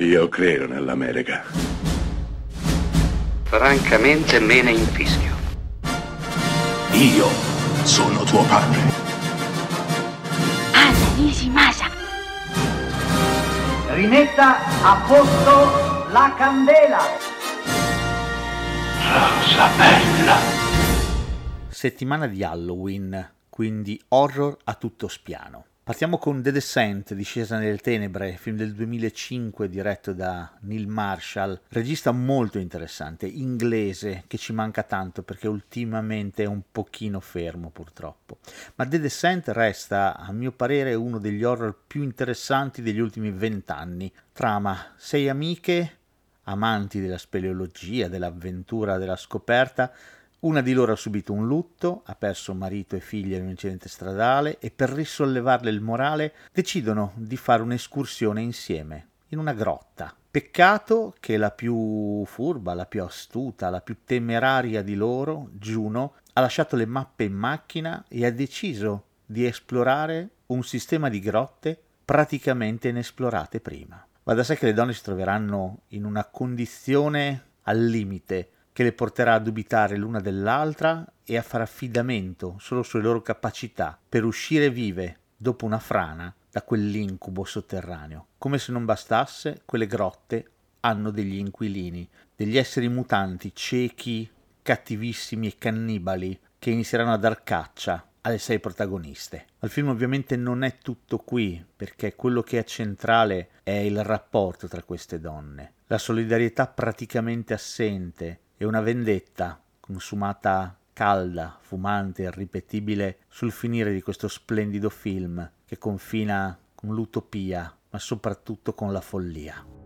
Io credo nell'America. Francamente me ne infischio. Io sono tuo padre. Anna Nishimasa. Rimetta a posto la candela. Rosa bella. Settimana di Halloween, quindi horror a tutto spiano. Partiamo con The Descent, Discesa nelle tenebre, film del 2005 diretto da Neil Marshall, regista molto interessante, inglese, che ci manca tanto perché ultimamente è un pochino fermo purtroppo. Ma The Descent resta, a mio parere, uno degli horror più interessanti degli ultimi vent'anni. Trama sei amiche, amanti della speleologia, dell'avventura, della scoperta, una di loro ha subito un lutto, ha perso marito e figlia in un incidente stradale e per risollevarle il morale decidono di fare un'escursione insieme in una grotta. Peccato che la più furba, la più astuta, la più temeraria di loro, Juno, ha lasciato le mappe in macchina e ha deciso di esplorare un sistema di grotte praticamente inesplorate prima. Va da sé che le donne si troveranno in una condizione al limite che le porterà a dubitare l'una dell'altra e a fare affidamento solo sulle loro capacità per uscire vive dopo una frana da quell'incubo sotterraneo. Come se non bastasse, quelle grotte hanno degli inquilini, degli esseri mutanti, ciechi, cattivissimi e cannibali che inizieranno a dar caccia alle sei protagoniste. Il film ovviamente non è tutto qui, perché quello che è centrale è il rapporto tra queste donne, la solidarietà praticamente assente e una vendetta consumata calda, fumante, irripetibile sul finire di questo splendido film che confina con l'utopia, ma soprattutto con la follia.